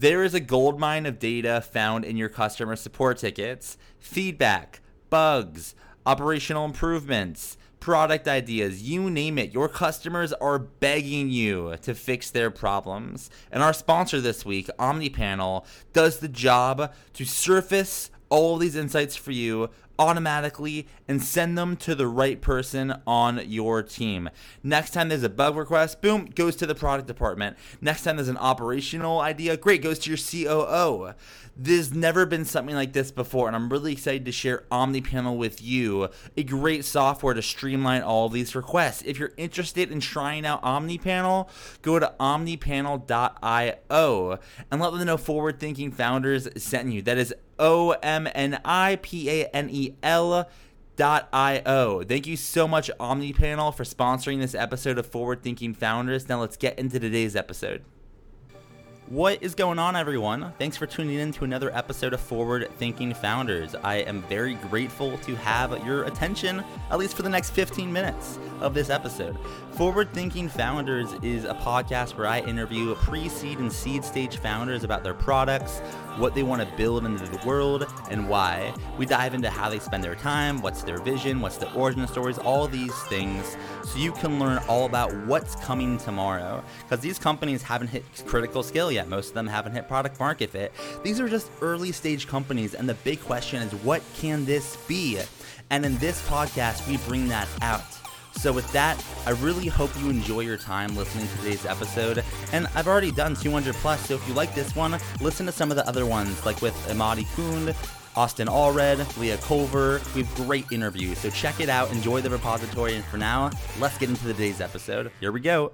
There is a goldmine of data found in your customer support tickets, feedback, bugs, operational improvements, product ideas, you name it. Your customers are begging you to fix their problems. And our sponsor this week, OmniPanel, does the job to surface all these insights for you automatically and send them to the right person on your team. Next time there's a bug request, boom, goes to the product department. Next time there's an operational idea, great, goes to your COO. There's never been something like this before, and I'm really excited to share OmniPanel with you. A great software to streamline all these requests. If you're interested in trying out OmniPanel, go to omnipanel.io and let them know Forward Thinking Founders sent you. That is O M N I P A N E L dot io. Thank you so much, OmniPanel, for sponsoring this episode of Forward Thinking Founders. Now let's get into today's episode. What is going on, everyone? Thanks for tuning in to another episode of Forward Thinking Founders. I am very grateful to have your attention, at least for the next 15 minutes of this episode. Forward Thinking Founders is a podcast where I interview pre seed and seed stage founders about their products, what they want to build into the world, and why. We dive into how they spend their time, what's their vision, what's the origin stories, all these things, so you can learn all about what's coming tomorrow. Because these companies haven't hit critical scale yet, most of them haven't hit product market fit. These are just early stage companies, and the big question is what can this be? And in this podcast, we bring that out. So, with that, I really hope you enjoy your time listening to today's episode. And I've already done 200 plus, so if you like this one, listen to some of the other ones, like with Amadi Kund, Austin Allred, Leah Culver. We have great interviews, so check it out. Enjoy the repository. And for now, let's get into today's episode. Here we go.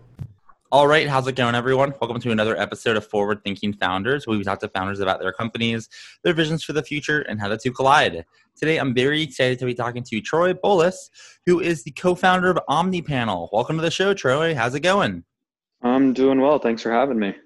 All right, how's it going, everyone? Welcome to another episode of Forward Thinking Founders, where we talk to founders about their companies, their visions for the future, and how the two collide. Today, I'm very excited to be talking to Troy Bolus, who is the co-founder of OmniPanel. Welcome to the show, Troy. How's it going? I'm doing well. Thanks for having me.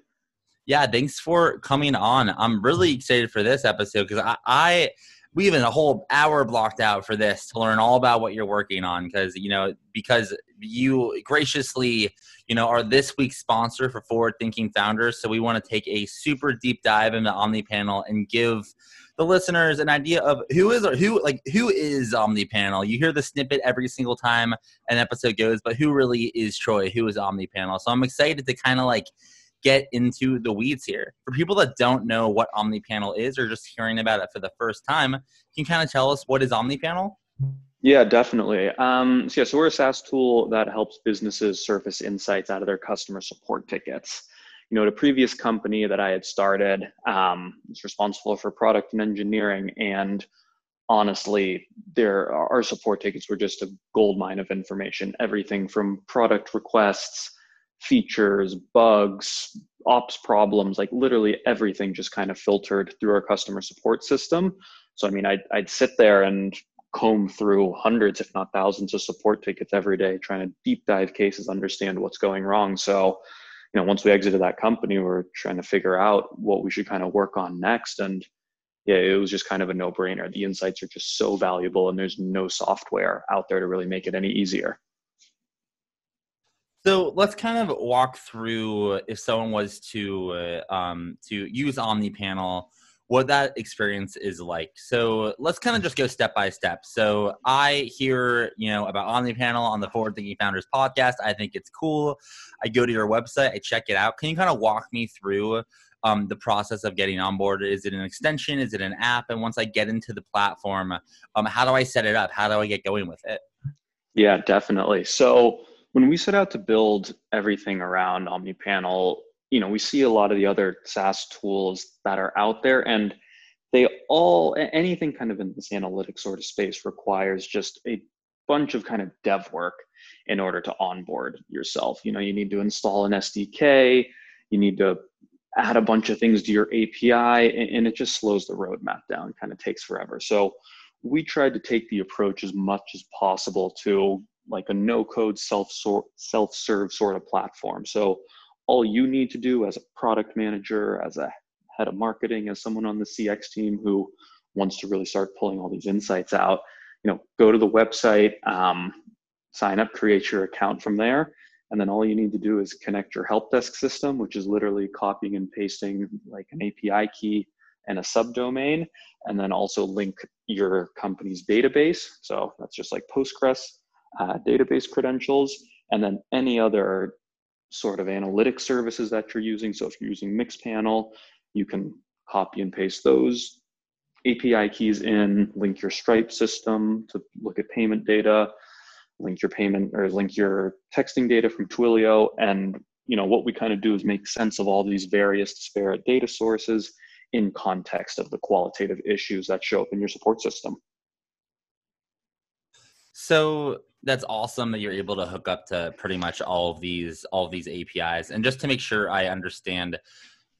Yeah, thanks for coming on. I'm really excited for this episode because I, I we even a whole hour blocked out for this to learn all about what you're working on because you know because you graciously you know are this week's sponsor for forward thinking founders. So we want to take a super deep dive into OmniPanel and give the listeners an idea of who is or who like who is OmniPanel. You hear the snippet every single time an episode goes but who really is troy? Who is OmniPanel? So i'm excited to kind of like get into the weeds here. For people that don't know what OmniPanel is or just hearing about it for the first time, can you kind of tell us what is OmniPanel? Yeah, definitely. Um, so, yeah, so we're a SaaS tool that helps businesses surface insights out of their customer support tickets. You know, the previous company that I had started um, was responsible for product and engineering, and honestly, there our support tickets were just a gold mine of information. Everything from product requests features, bugs, ops problems, like literally everything just kind of filtered through our customer support system. So, I mean, I'd, I'd sit there and comb through hundreds, if not thousands, of support tickets every day, trying to deep dive cases, understand what's going wrong. So, you know, once we exited that company, we are trying to figure out what we should kind of work on next. And yeah, it was just kind of a no brainer. The insights are just so valuable, and there's no software out there to really make it any easier. So let's kind of walk through if someone was to uh, um, to use OmniPanel, what that experience is like. So let's kind of just go step by step. So I hear you know about OmniPanel on the Forward Thinking Founders podcast. I think it's cool. I go to your website, I check it out. Can you kind of walk me through um, the process of getting on board? Is it an extension? Is it an app? And once I get into the platform, um, how do I set it up? How do I get going with it? Yeah, definitely. So when we set out to build everything around OmniPanel, you know, we see a lot of the other SaaS tools that are out there, and they all anything kind of in this analytics sort of space requires just a bunch of kind of dev work in order to onboard yourself. You know, you need to install an SDK, you need to add a bunch of things to your API, and, it just slows the roadmap down, kind of takes forever. So we tried to take the approach as much as possible to like a no code self self serve sort of platform. So all you need to do as a product manager, as a head of marketing, as someone on the CX team who wants to really start pulling all these insights out, you know, go to the website, um, sign up, create your account from there, And then all you need to do is connect your help desk system, which is literally copying and pasting like an API key and a subdomain, and then also link your company's database. So that's just like Postgres uh, database credentials, and then any other sort of analytic services that you're using. So if you're using Mixpanel, you can copy and paste those API keys in, link your Stripe system to look at payment data, link your payment or link your texting data from Twilio. And you know what we kind of do is make sense of all these various disparate data sources in context of the qualitative issues that show up in your support system. So that's awesome that you're able to hook up to pretty much all of these all of these APIs. And just to make sure I understand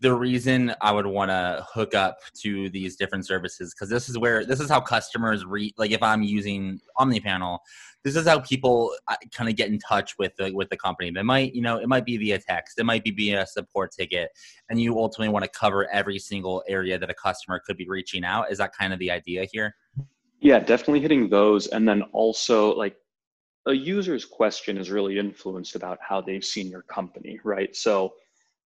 the reason I would want to hook up to these different services because this is where this is how customers read. Like if I'm using OmniPanel, this is how people uh, kind of get in touch with the with the company. They might, you know, it might be via text, it might be via support ticket, and you ultimately want to cover every single area that a customer could be reaching out. Is that kind of the idea here? Yeah, definitely hitting those, and then also like a user's question is really influenced about how they've seen your company, right? So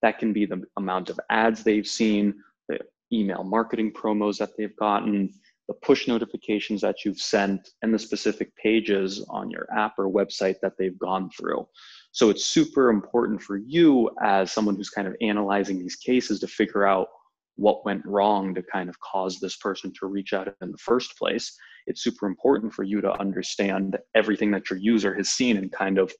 that can be the amount of ads they've seen, the email marketing promos that they've gotten, the push notifications that you've sent, and the specific pages on your app or website that they've gone through. So it's super important for you as someone who's kind of analyzing these cases to figure out what went wrong to kind of cause this person to reach out in the first place. It's super important for you to understand everything that your user has seen and kind of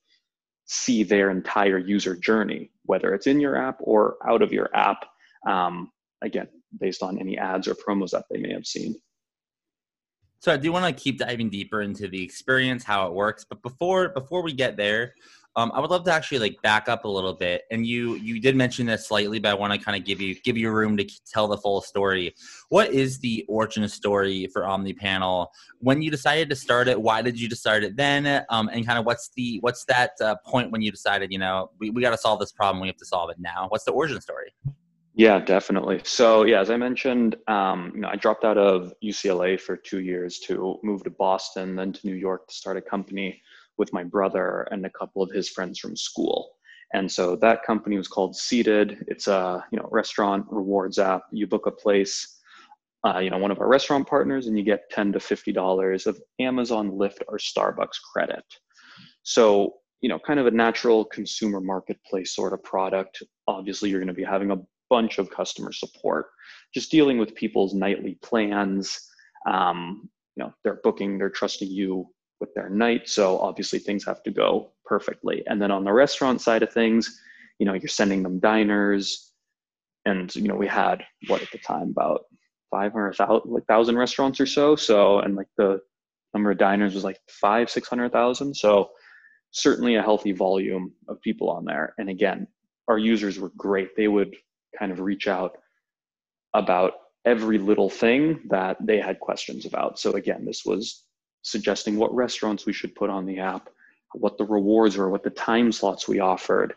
see their entire user journey, whether it's in your app or out of your app. Um, again, based on any ads or promos that they may have seen. So I do want to keep diving deeper into the experience, how it works. But before before we get there, um, I would love to actually like back up a little bit. And you you did mention this slightly, but I want to kind of give you give you room to tell the full story. What is the origin story for OmniPanel? When you decided to start it, why did you decide it then? Um, and kind of what's the what's that uh, point when you decided, you know, we, we got to solve this problem. We have to solve it now. What's the origin story? Yeah, definitely. So yeah, as I mentioned, um, you know, I dropped out of UCLA for two years to move to Boston, then to New York to start a company with my brother and a couple of his friends from school. And so that company was called Seated. It's a you know restaurant rewards app. You book a place, uh, you know one of our restaurant partners, and you get ten to fifty dollars of Amazon, Lyft, or Starbucks credit. So you know, kind of a natural consumer marketplace sort of product. Obviously, you're going to be having a bunch of customer support, just dealing with people's nightly plans. Um, you know, they're booking, they're trusting you with their night. So obviously things have to go perfectly. And then on the restaurant side of things, you know, you're sending them diners. And, you know, we had what at the time about 500,000 like thousand restaurants or so. So, and like the number of diners was like five, 600,000. So certainly a healthy volume of people on there. And again, our users were great. They would kind of reach out about every little thing that they had questions about. So again, this was suggesting what restaurants we should put on the app, what the rewards were, what the time slots we offered,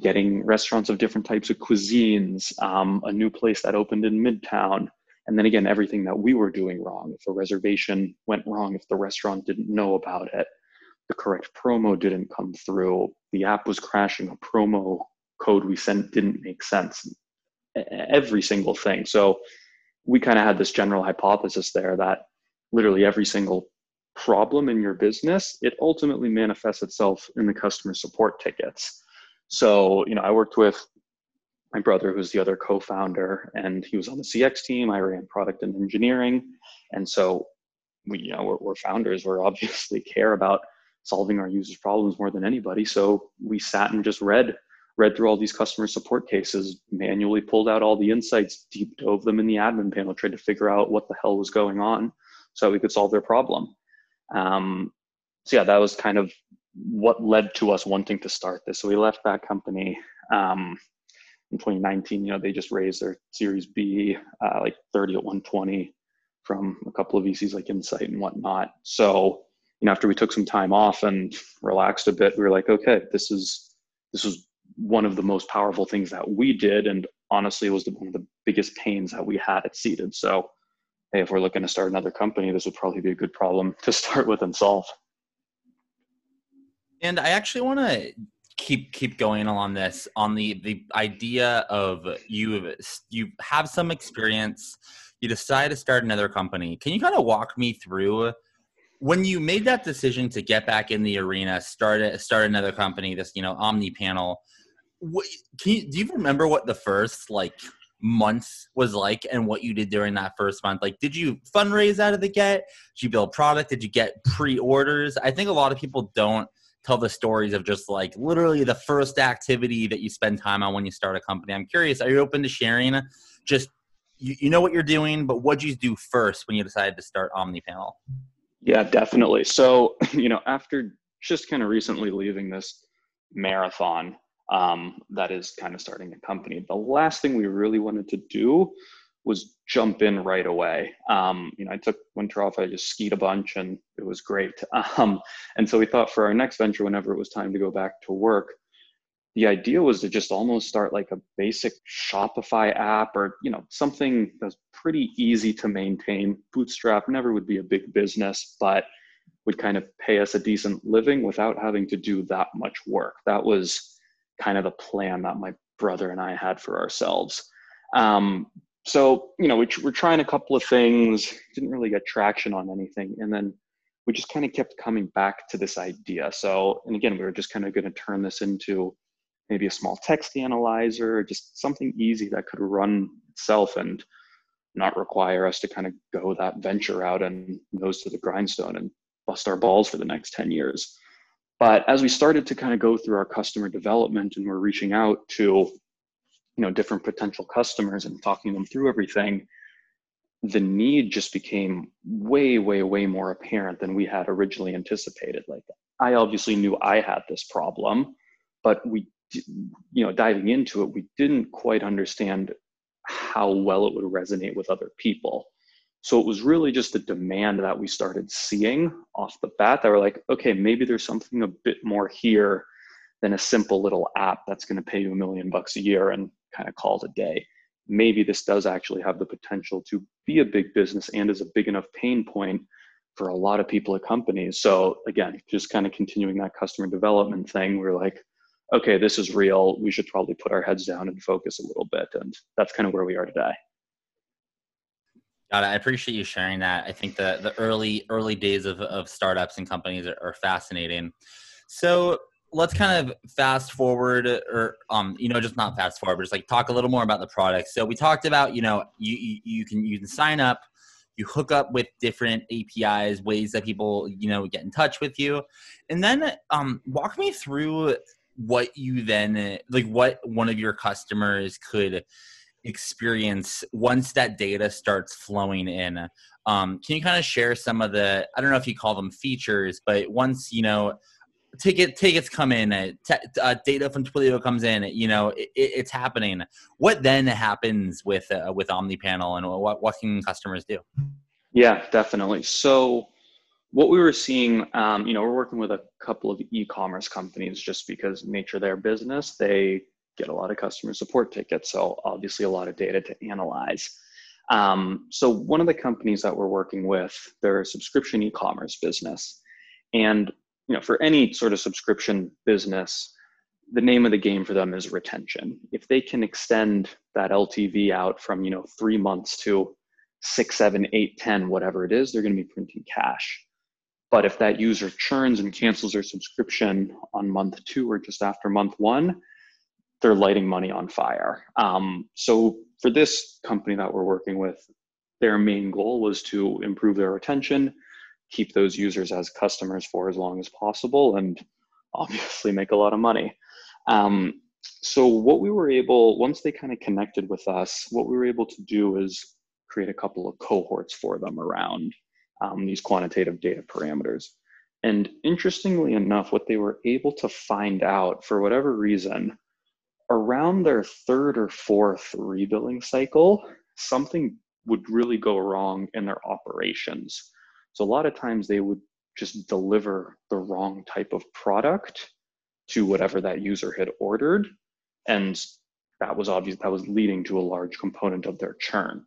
getting restaurants of different types of cuisines, um, a new place that opened in Midtown, and then again, everything that we were doing wrong. If a reservation went wrong, if the restaurant didn't know about it, the correct promo didn't come through, the app was crashing, a promo code we sent didn't make sense, every single thing. So we kind of had this general hypothesis there that literally every single problem in your business, it ultimately manifests itself in the customer support tickets. So, you know, I worked with my brother, who's the other co-founder, and he was on the CX team. I ran product and engineering, and so we, you know, we're, we're founders. We're obviously care about solving our users' problems more than anybody. So we sat and just read read through all these customer support cases, manually pulled out all the insights, deep dove them in the admin panel, tried to figure out what the hell was going on, so we could solve their problem. Um, so yeah, that was kind of what led to us wanting to start this. So we left that company um, in 2019. You know, they just raised their Series B, uh, like 30 at 120 from a couple of VCs like Insight and whatnot. So you know, after we took some time off and relaxed a bit, we were like, okay, this is this was one of the most powerful things that we did, and honestly, it was the, one of the biggest pains that we had at Seated. So hey, if we're looking to start another company, this would probably be a good problem to start with and solve. And I actually want to keep keep going along this on the the idea of you you have some experience you decide to start another company can you kind of walk me through when you made that decision to get back in the arena start start another company this you know OmniPanel can you do you remember what the first like month was like and what you did during that first month like did you fundraise out of the get did you build product did you get pre-orders i think a lot of people don't tell the stories of just like literally the first activity that you spend time on when you start a company. I'm curious, are you open to sharing just you, you know what you're doing, but what'd you do first when you decided to start OmniPanel? Yeah, definitely. So, you know, after just kind of recently leaving this marathon um, that is kind of starting a company, the last thing we really wanted to do was jump in right away. Um, you know, I took winter off. I just skied a bunch, and it was great. Um, and so we thought for our next venture, whenever it was time to go back to work, the idea was to just almost start like a basic Shopify app or you know something that's pretty easy to maintain. Bootstrap never would be a big business, but would kind of pay us a decent living without having to do that much work. That was kind of the plan that my brother and I had for ourselves. Um, so you know we, we're trying a couple of things didn't really get traction on anything and then we just kind of kept coming back to this idea so and again we were just kind of going to turn this into maybe a small text analyzer just something easy that could run itself and not require us to kind of go that venture out and nose to the grindstone and bust our balls for the next 10 years but as we started to kind of go through our customer development and we're reaching out to you know different potential customers and talking them through everything the need just became way way way more apparent than we had originally anticipated. Like i obviously knew i had this problem but we you know diving into it we didn't quite understand how well it would resonate with other people so it was really just the demand that we started seeing off the bat that were like okay maybe there's something a bit more here than a simple little app that's going to pay you a million bucks a year and kind of call it a day. Maybe this does actually have the potential to be a big business and is a big enough pain point for a lot of people at companies. So again, just kind of continuing that customer development thing, we're like, okay, this is real. We should probably put our heads down and focus a little bit. And that's kind of where we are today. Got it. I appreciate you sharing that. I think the the early early days of, of startups and companies are, are fascinating. So let's kind of fast forward or um you know just not fast forward but just like talk a little more about the product so we talked about you know you you, you can you can sign up you hook up with different apis ways that people you know get in touch with you and then um walk me through what you then like what one of your customers could experience once that data starts flowing in. Um, can you kind of share some of the i don't know if you call them features but once you know ticket tickets come in uh, t- uh, data from twilio comes in you know it, it's happening. What then happens with uh, with OmniPanel and what, what can customers do? Yeah definitely. So what we were seeing um, you know we're working with a couple of e-commerce companies just because nature of their business. They get a lot of customer support tickets so obviously a lot of data to analyze um, so one of the companies that we're working with they're a subscription e-commerce business and you know, for any sort of subscription business, the name of the game for them is retention. If they can extend that LTV out from, you know, three months to six, seven, eight, ten, whatever it is, they're going to be printing cash. But if that user churns and cancels their subscription on month two or just after month one, they're lighting money on fire. Um, so for this company that we're working with, their main goal was to improve their retention keep those users as customers for as long as possible and obviously make a lot of money. Um, so what we were able, once they kind of connected with us, what we were able to do is create a couple of cohorts for them around um, these quantitative data parameters. And interestingly enough, what they were able to find out for whatever reason, around their third or fourth rebilling cycle, something would really go wrong in their operations. So a lot of times they would just deliver the wrong type of product to whatever that user had ordered. And that was obvious, that was leading to a large component of their churn.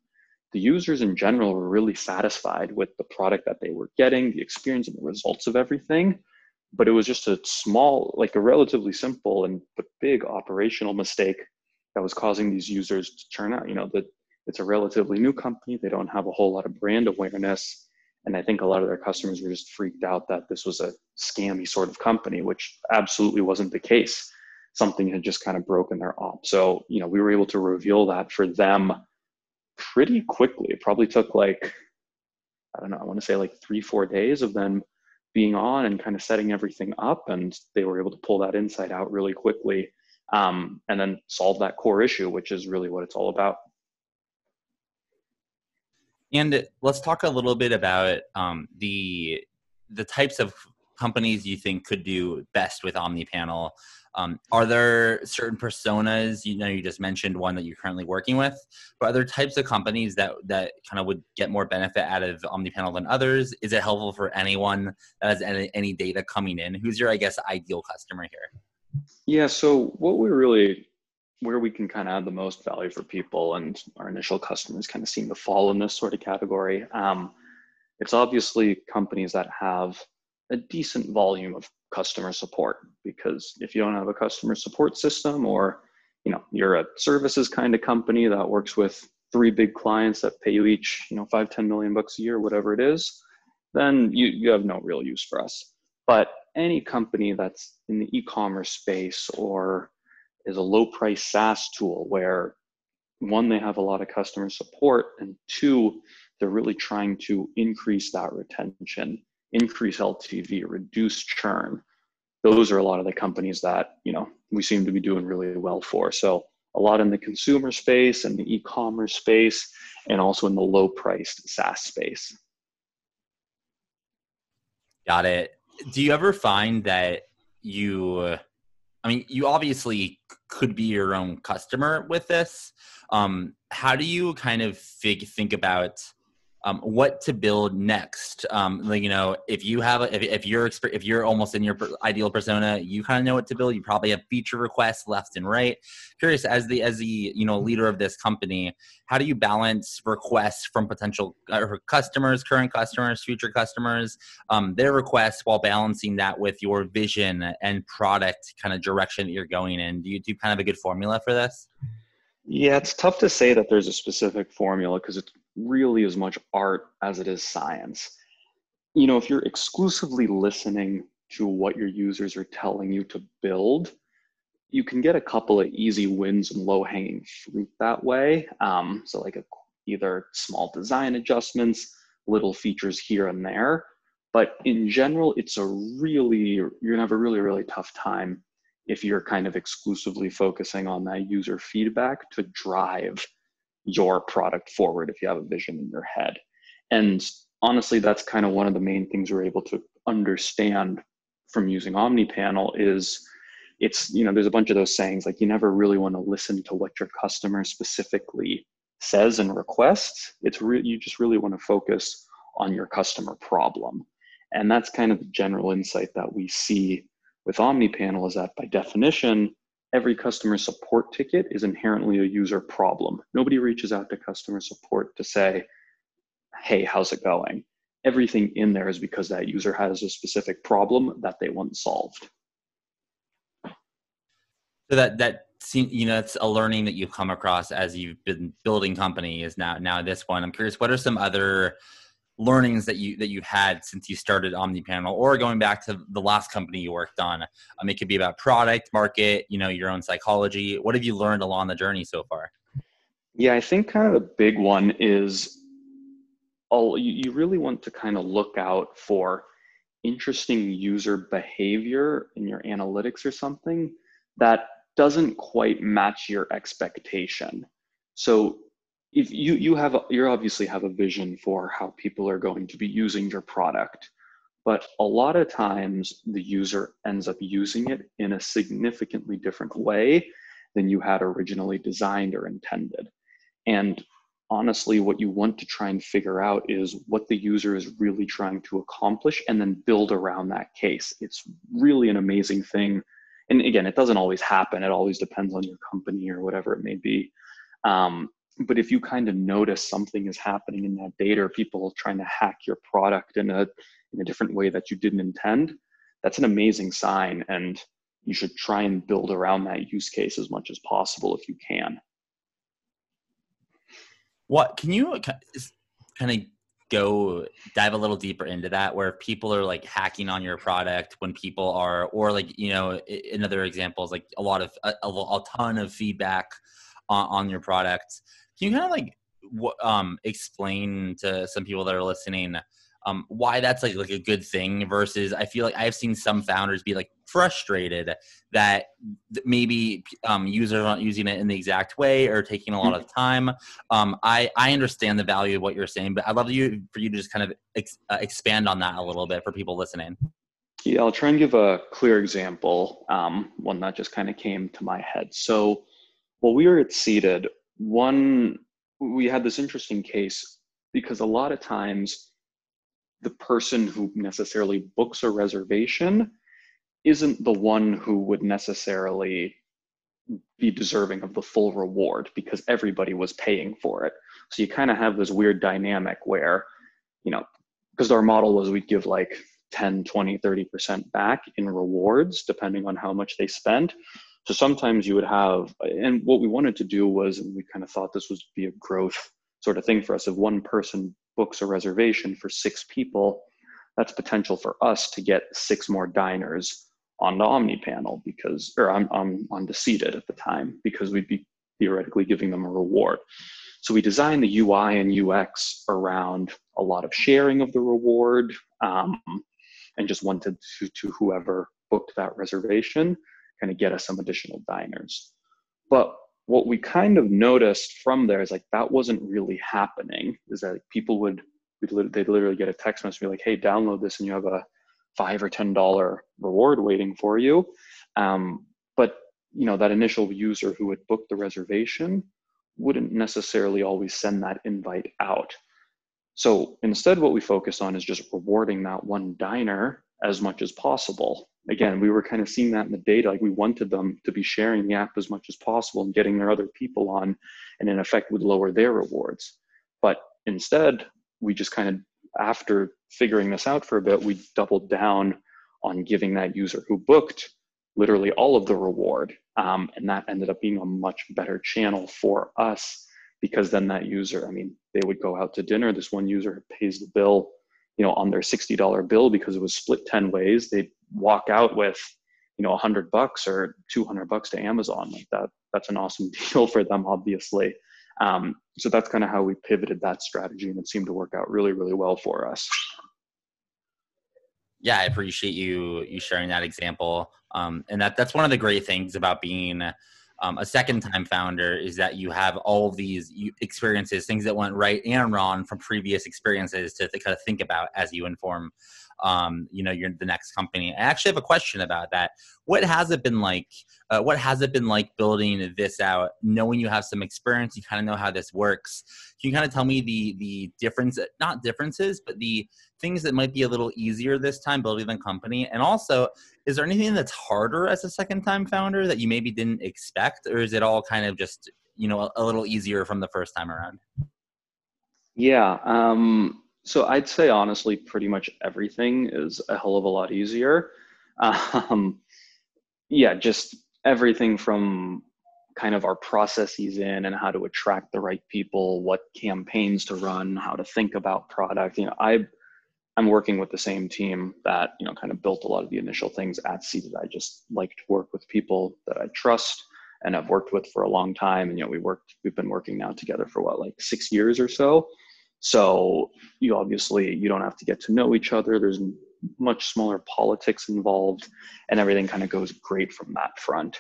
The users in general were really satisfied with the product that they were getting, the experience and the results of everything. But it was just a small, like a relatively simple and but big operational mistake that was causing these users to churn out. You know, that it's a relatively new company. They don't have a whole lot of brand awareness. And I think a lot of their customers were just freaked out that this was a scammy sort of company, which absolutely wasn't the case. Something had just kind of broken their op. So, you know, we were able to reveal that for them pretty quickly. It probably took like, I don't know, I want to say like three, four days of them being on and kind of setting everything up. And they were able to pull that insight out really quickly um, and then solve that core issue, which is really what it's all about. And let's talk a little bit about um, the the types of companies you think could do best with OmniPanel. Um, are there certain personas? You know, you just mentioned one that you're currently working with, but are there types of companies that that kind of would get more benefit out of OmniPanel than others? Is it helpful for anyone that has any, any data coming in? Who's your, I guess, ideal customer here? Yeah. So what we really where we can kind of add the most value for people and our initial customers kind of seem to fall in this sort of category. Um, it's obviously companies that have a decent volume of customer support because if you don't have a customer support system or you know you're a services kind of company that works with three big clients that pay you each you know five ten million bucks a year whatever it is then you, you have no real use for us. But any company that's in the e-commerce space or is a low price SaaS tool where one, they have a lot of customer support, and two, they're really trying to increase that retention, increase LTV, reduce churn. Those are a lot of the companies that you know we seem to be doing really well for. So a lot in the consumer space and the e-commerce space, and also in the low-priced SaaS space. Got it. Do you ever find that you I mean, you obviously could be your own customer with this. Um, how do you kind of fig- think about um, what to build next. Um, you know, if you have a, if, if you're if you're almost in your ideal persona, you kind of know what to build. You probably have feature requests left and right. Curious as the as the you know leader of this company, how do you balance requests from potential uh, customers, current customers, future customers, um, their requests while balancing that with your vision and product kind of direction that you're going in? Do you do kind of a good formula for this? Yeah, it's tough to say that there's a specific formula because it's really as much art as it is science. You know, if you're exclusively listening to what your users are telling you to build, you can get a couple of easy wins and low hanging fruit that way. Um, so, like a, either small design adjustments, little features here and there. But in general, it's a really, you're gonna have a really, really tough time if you're kind of exclusively focusing on that user feedback to drive your product forward if you have a vision in your head. And honestly, that's kind of one of the main things we're able to understand from using OmniPanel is it's, you know, there's a bunch of those sayings like you never really want to listen to what your customer specifically says and requests. It's you just really want to focus on your customer problem. And that's kind of the general insight that we see with OmniPanel is that by definition, every customer support ticket is inherently a user problem. Nobody reaches out to customer support to say, hey, how's it going? Everything in there is because that user has a specific problem that they want solved. So that that you know it's a learning that you've come across as you've been building company is now now this one. I'm curious, what are some other learnings that you that you had since you started OmniPanel, or going back to the last company you worked on? Um, it could be about product, market, you know, your own psychology. What have you learned along the journey so far? Yeah, I think kind of the big one is all you really want to kind of look out for interesting user behavior in your analytics or something that doesn't quite match your expectation. So if you you have you obviously have a vision for how people are going to be using your product but a lot of times the user ends up using it in a significantly different way than you had originally designed or intended. And honestly what you want to try and figure out is what the user is really trying to accomplish and then build around that case. It's really an amazing thing. And again it doesn't always happen. It always depends on your company or whatever it may be. Um, but if you kind of notice something is happening in that data or people trying to hack your product in a in a different way that you didn't intend that's an amazing sign and you should try and build around that use case as much as possible if you can. What can you kind of go dive a little deeper into that where people are like hacking on your product when people are or like you know another example is like a lot of a, a ton of feedback on, on your product can you kind of like um explain to some people that are listening um, why that's like like a good thing versus I feel like I've seen some founders be like frustrated that maybe um, users aren't using it in the exact way or taking a lot of time. Um, I I understand the value of what you're saying, but I'd love you for you to just kind of ex, uh, expand on that a little bit for people listening. Yeah, I'll try and give a clear example, um, one that just kind of came to my head. So, while we were at Seated, one we had this interesting case because a lot of times the person who necessarily books a reservation isn't the one who would necessarily be deserving of the full reward because everybody was paying for it. So you kind of have this weird dynamic where, you know, because our model was we'd give like 10, 20, 30% back in rewards, depending on how much they spent. So sometimes you would have, and what we wanted to do was, and we kind of thought this would be a growth sort of thing for us. If one person books a reservation for six people, that's potential for us to get six more diners on the OmniPanel because, or I'm on the seated at the time, because we'd be theoretically giving them a reward. So we designed the UI and UX around a lot of sharing of the reward um, and just wanted to, to whoever booked that reservation kind of get us some additional diners. But what we kind of noticed from there is like that wasn't really happening is that people would they'd literally get a text message be like hey download this and you have a five or ten dollar reward waiting for you um, but you know that initial user who had booked the reservation wouldn't necessarily always send that invite out so instead what we focus on is just rewarding that one diner as much as possible again, we were kind of seeing that in the data. Like we wanted them to be sharing the app as much as possible and getting their other people on, and in effect would lower their rewards. But instead, we just kind of, after figuring this out for a bit, we doubled down on giving that user who booked literally all of the reward. Um, and that ended up being a much better channel for us because then that user, I mean, they would go out to dinner. This one user pays the bill you know, on their $60 bill because it was split 10 ways, they'd walk out with, you know, 100 bucks or 200 bucks to Amazon. Like that, that's an awesome deal for them, obviously. Um, so that's kind of how we pivoted that strategy and it seemed to work out really, really well for us. Yeah, I appreciate you you sharing that example. Um, and that that's one of the great things about being um, a second time founder is that you have all of these experiences, things that went right and wrong from previous experiences to, to kind of think about as you inform, um, you know, you're the next company. I actually have a question about that. What has it been like? Uh, what has it been like building this out, knowing you have some experience, you kind of know how this works? Can you kind of tell me the the difference, not differences, but the things that might be a little easier this time building the company, and also is there anything that's harder as a second time founder that you maybe didn't expect or is it all kind of just you know a, a little easier from the first time around yeah um, so i'd say honestly pretty much everything is a hell of a lot easier um, yeah just everything from kind of our processes in and how to attract the right people what campaigns to run how to think about product you know i I'm working with the same team that you know kind of built a lot of the initial things at Seated. I just like to work with people that I trust and I've worked with for a long time. And you know, we worked, we've been working now together for what, like six years or so. So you obviously you don't have to get to know each other. There's much smaller politics involved, and everything kind of goes great from that front.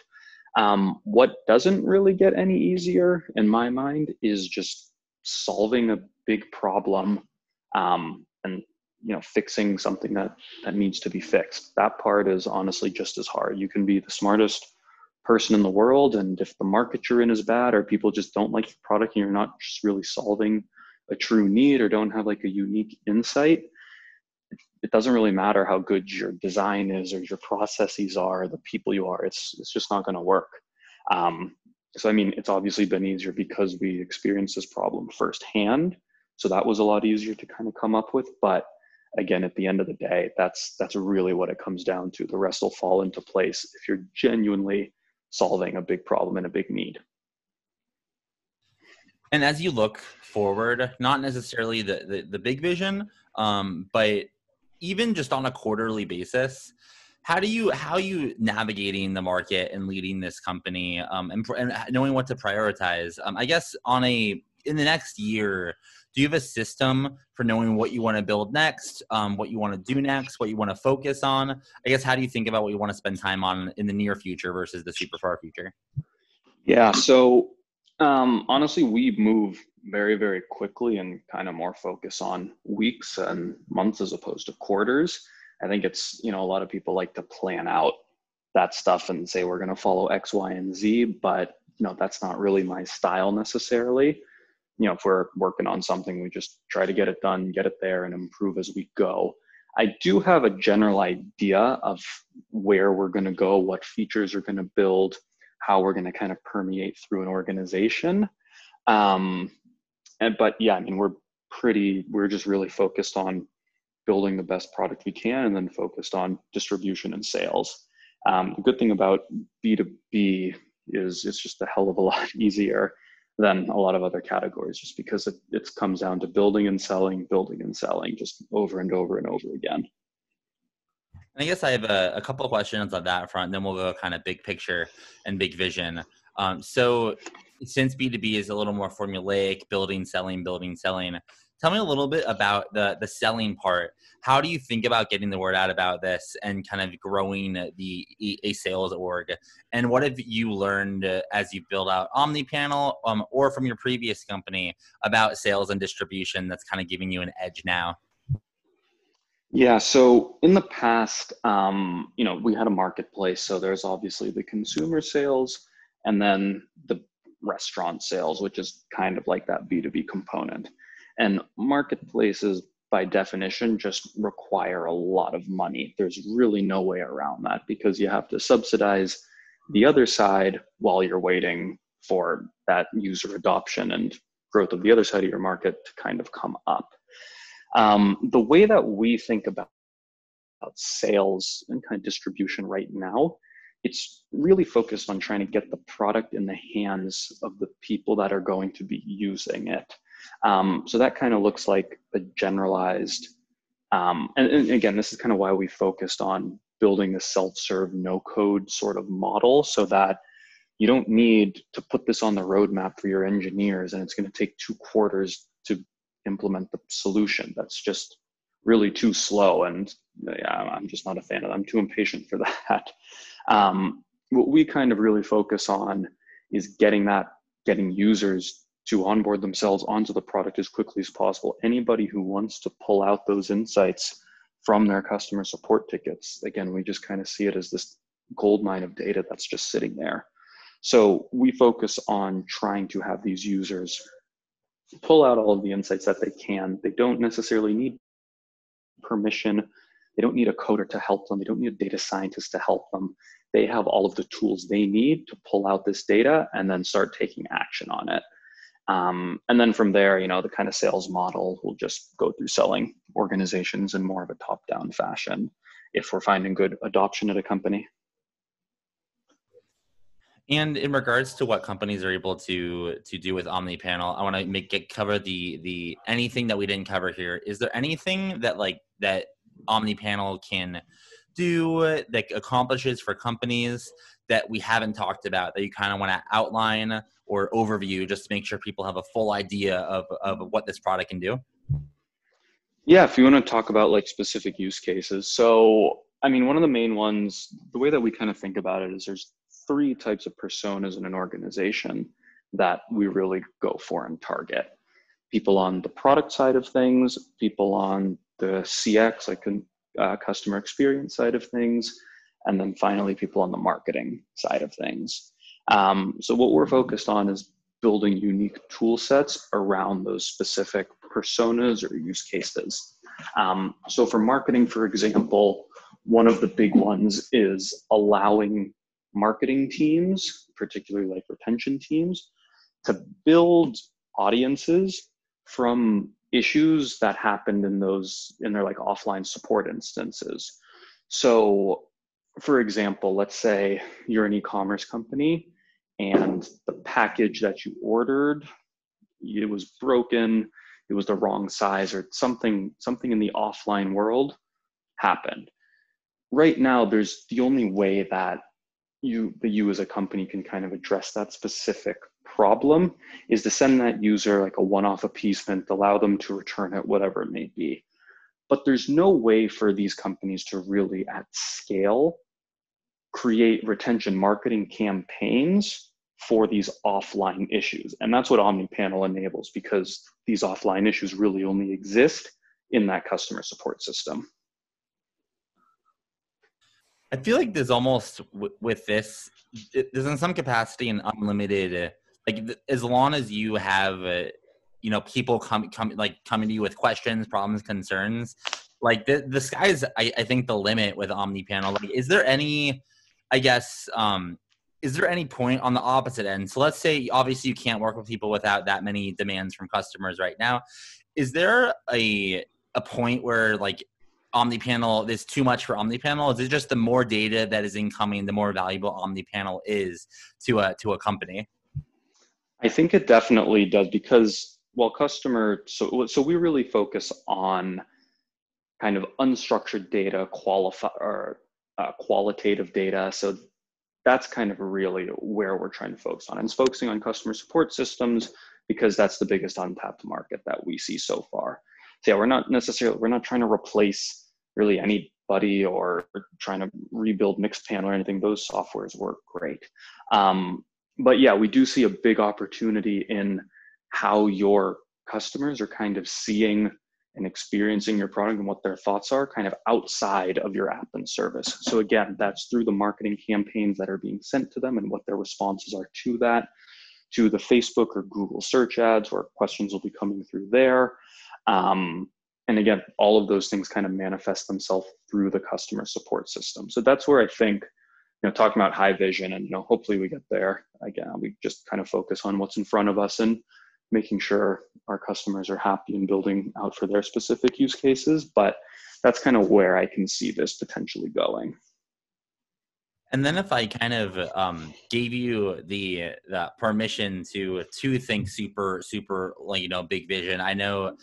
Um, what doesn't really get any easier in my mind is just solving a big problem um, and you know fixing something that that needs to be fixed that part is honestly just as hard you can be the smartest person in the world and if the market you're in is bad or people just don't like your product and you're not just really solving a true need or don't have like a unique insight it doesn't really matter how good your design is or your processes are the people you are it's it's just not going to work. Um, so i mean it's obviously been easier because we experienced this problem firsthand so that was a lot easier to kind of come up with but again at the end of the day that's that's really what it comes down to. The rest will fall into place if you're genuinely solving a big problem and a big need and as you look forward not necessarily the the, the big vision um, but even just on a quarterly basis how do you how are you navigating the market and leading this company um, and, and knowing what to prioritize? Um, i guess on a in the next year do you have a system for knowing what you want to build next um, what you want to do next what you want to focus on? I guess how do you think about what you want to spend time on in the near future versus the super far future? Yeah so um, honestly we move very very quickly and kind of more focus on weeks and months as opposed to quarters. I think it's you know a lot of people like to plan out that stuff and say we're going to follow x y and z but you know that's not really my style necessarily. You know if we're working on something we just try to get it done get it there and improve as we go. I do have a general idea of where we're going to go what features are going to build how we're going to kind of permeate through an organization. Um, and but yeah i mean we're pretty we're just really focused on building the best product we can and then focused on distribution and sales. Um, the good thing about b2b is it's just a hell of a lot easier than a lot of other categories just because it, it comes down to building and selling building and selling just over and over and over again I guess I have a, a couple of questions on that front, then we'll go kind of big picture and big vision. Um, so, since B2B is a little more formulaic, building, selling, building, selling, tell me a little bit about the the selling part. How do you think about getting the word out about this and kind of growing the a sales org? And what have you learned as you build out OmniPanel um, or from your previous company about sales and distribution that's kind of giving you an edge now? Yeah, so in the past, um, you know, we had a marketplace. So there's obviously the consumer sales and then the restaurant sales, which is kind of like that B2B component. And marketplaces, by definition, just require a lot of money. There's really no way around that because you have to subsidize the other side while you're waiting for that user adoption and growth of the other side of your market to kind of come up. Um, the way that we think about, sales and kind of distribution right now, it's really focused on trying to get the product in the hands of the people that are going to be using it. Um, so that kind of looks like a generalized, um, and, and, again, this is kind of why we focused on building a self-serve no-code sort of model so that you don't need to put this on the roadmap for your engineers and it's going to take two quarters to implement the solution. That's just really too slow, and yeah, I'm just not a fan of that. I'm too impatient for that. Um, what we kind of really focus on is getting that, getting users to onboard themselves onto the product as quickly as possible. Anybody who wants to pull out those insights from their customer support tickets, again, we just kind of see it as this gold mine of data that's just sitting there. So we focus on trying to have these users pull out all of the insights that they can. They don't necessarily need permission. They don't need a coder to help them. They don't need a data scientist to help them. They have all of the tools they need to pull out this data and then start taking action on it. Um, and then from there, you know, the kind of sales model will just go through selling organizations in more of a top down fashion if we're finding good adoption at a company. And in regards to what companies are able to to do with OmniPanel, I want to make it cover the the anything that we didn't cover here. Is there anything that like that OmniPanel can do that accomplishes for companies that we haven't talked about that you kind of want to outline or overview just to make sure people have a full idea of, of what this product can do? Yeah, if you want to talk about like specific use cases. So, I mean, one of the main ones, the way that we kind of think about it is there's three types of personas in an organization that we really go for and target people on the product side of things, people on the CX, like uh, customer experience side of things, and then finally people on the marketing side of things. Um, so what we're focused on is building unique tool sets around those specific personas or use cases. Um, so for marketing, for example, one of the big ones is allowing marketing teams, particularly like retention teams, to build audiences from issues that happened in those in their like offline support instances. So for example, let's say you're an e-commerce company and the package that you ordered it was broken, it was the wrong size or something something in the offline world happened. Right now there's the only way that you that you as a company can kind of address that specific problem is to send that user like a one-off appeasement, allow them to return it, whatever it may be. But there's no way for these companies to really at scale create retention marketing campaigns for these offline issues. And that's what OmniPanel enables because these offline issues really only exist in that customer support system. I feel like there's almost with this, there's in some capacity an unlimited like as long as you have uh, you know people come come like coming to you with questions problems concerns like the, the sky's I, I think the limit with omnipanel. Like is there any i guess um is there any point on the opposite end? So let's say obviously you can't work with people without that many demands from customers right now. Is there a a point where like omnipanel is too much for omnipanel is it just the more data that is incoming the more valuable omnipanel is to a to a company I think it definitely does because while customer so so we really focus on kind of unstructured data, qualify or uh, qualitative data. So that's kind of really where we're trying to focus on. And it's focusing on customer support systems because that's the biggest untapped market that we see so far. So yeah, we're not necessarily we're not trying to replace really anybody or trying to rebuild Mixpanel or anything. Those softwares work great. Um, but yeah, we do see a big opportunity in how your customers are kind of seeing and experiencing your product and what their thoughts are kind of outside of your app and service. So again, that's through the marketing campaigns that are being sent to them and what their responses are to that, to the Facebook or Google search ads where questions will be coming through there. Um, and again, all of those things kind of manifest themselves through the customer support system. So that's where I think you know talking about high vision and you know hopefully we get there. Again we just kind of focus on what's in front of us and making sure our customers are happy and building out for their specific use cases. But that's kind of where i can see this potentially going and then if I kind of um, gave you the the permission to to think super super like you know big vision, I know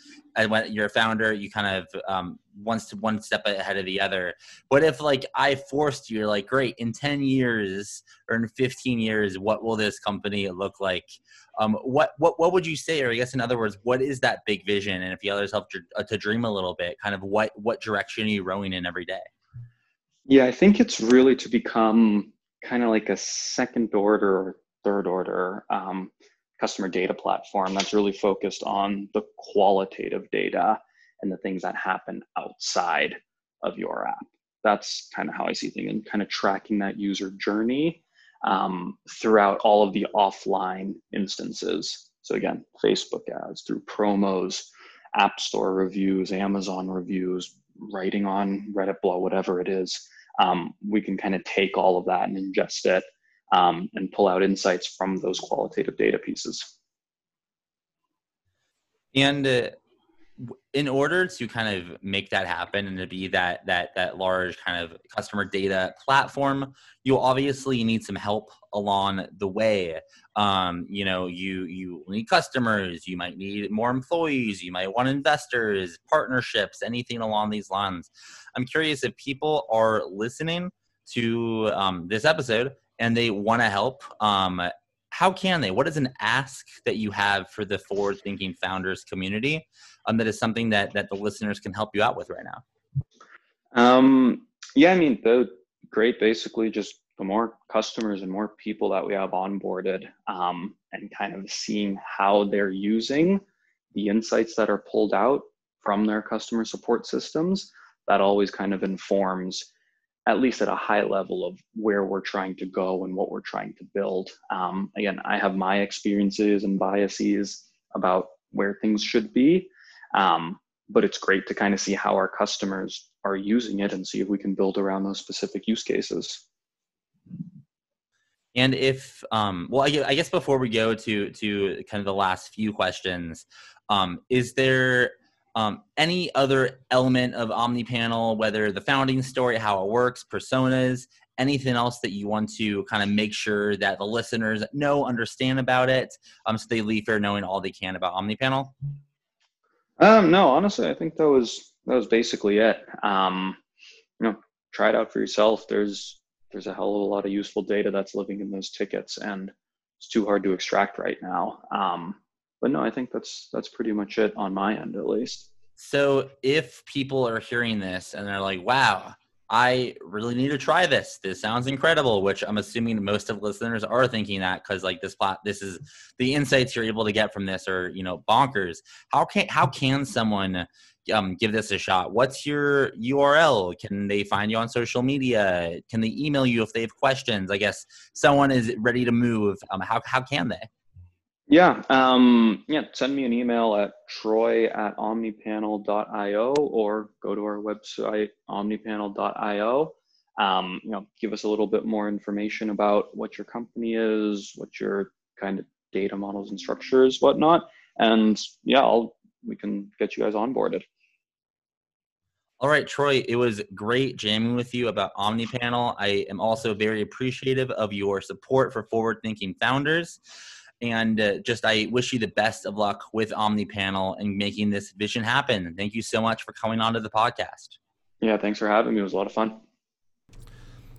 when you're a founder, you kind of um, one one step ahead of the other. But if like I forced you, like great, in ten years or in fifteen years, what will this company look like? Um, what what what would you say, or I guess in other words, what is that big vision? And if you others help to, to dream a little bit, kind of what what direction are you rowing in every day? Yeah, I think it's really to become kind of like a second order or third order um, customer data platform that's really focused on the qualitative data and the things that happen outside of your app. That's kind of how I see things and kind of tracking that user journey um, throughout all of the offline instances. So again, Facebook ads, through promos, App Store reviews, Amazon reviews, writing on Reddit blog, whatever it is um, we can kind of take all of that and ingest it um, and pull out insights from those qualitative data pieces. And uh, in order to kind of make that happen and to be that that that large kind of customer data platform you obviously need some help along the way. Um, you know you you need customers you might need more employees you might want investors partnerships anything along these lines. I'm curious if people are listening to um, this episode and they want to help um, how can they? What is an ask that you have for the forward thinking founders community um, that is something that, that the listeners can help you out with right now? Um, yeah, I mean, the great, basically just the more customers and more people that we have onboarded um, and kind of seeing how they're using the insights that are pulled out from their customer support systems, that always kind of informs at least at a high level of where we're trying to go and what we're trying to build. Um, again, I have my experiences and biases about where things should be, um, but it's great to kind of see how our customers are using it and see if we can build around those specific use cases. And if, um, well, I guess before we go to to kind of the last few questions, um, is there um, any other element of OmniPanel, whether the founding story, how it works, personas, anything else that you want to kind of make sure that the listeners know, understand about it, um, so they leave here knowing all they can about OmniPanel? Um, no, honestly, I think that was that was basically it. Um, you know, try it out for yourself. There's there's a hell of a lot of useful data that's living in those tickets, and it's too hard to extract right now. Um, but no, I think that's that's pretty much it on my end, at least. So if people are hearing this and they're like, "Wow, I really need to try this. This sounds incredible," which I'm assuming most of listeners are thinking that because like this plot, this is the insights you're able to get from this are you know bonkers. How can how can someone um, give this a shot? What's your URL? Can they find you on social media? Can they email you if they have questions? I guess someone is ready to move. Um, how how can they? Yeah, um, yeah. Send me an email at troy at omnipanel.io or go to our website omnipanel.io. Um, you know, give us a little bit more information about what your company is, what your kind of data models and structures, whatnot, and yeah, I'll we can get you guys onboarded. All right, Troy, it was great jamming with you about OmniPanel. I am also very appreciative of your support for forward thinking founders. And uh, just I wish you the best of luck with OmniPanel and making this vision happen. Thank you so much for coming on to the podcast. Yeah, thanks for having me. It was a lot of fun.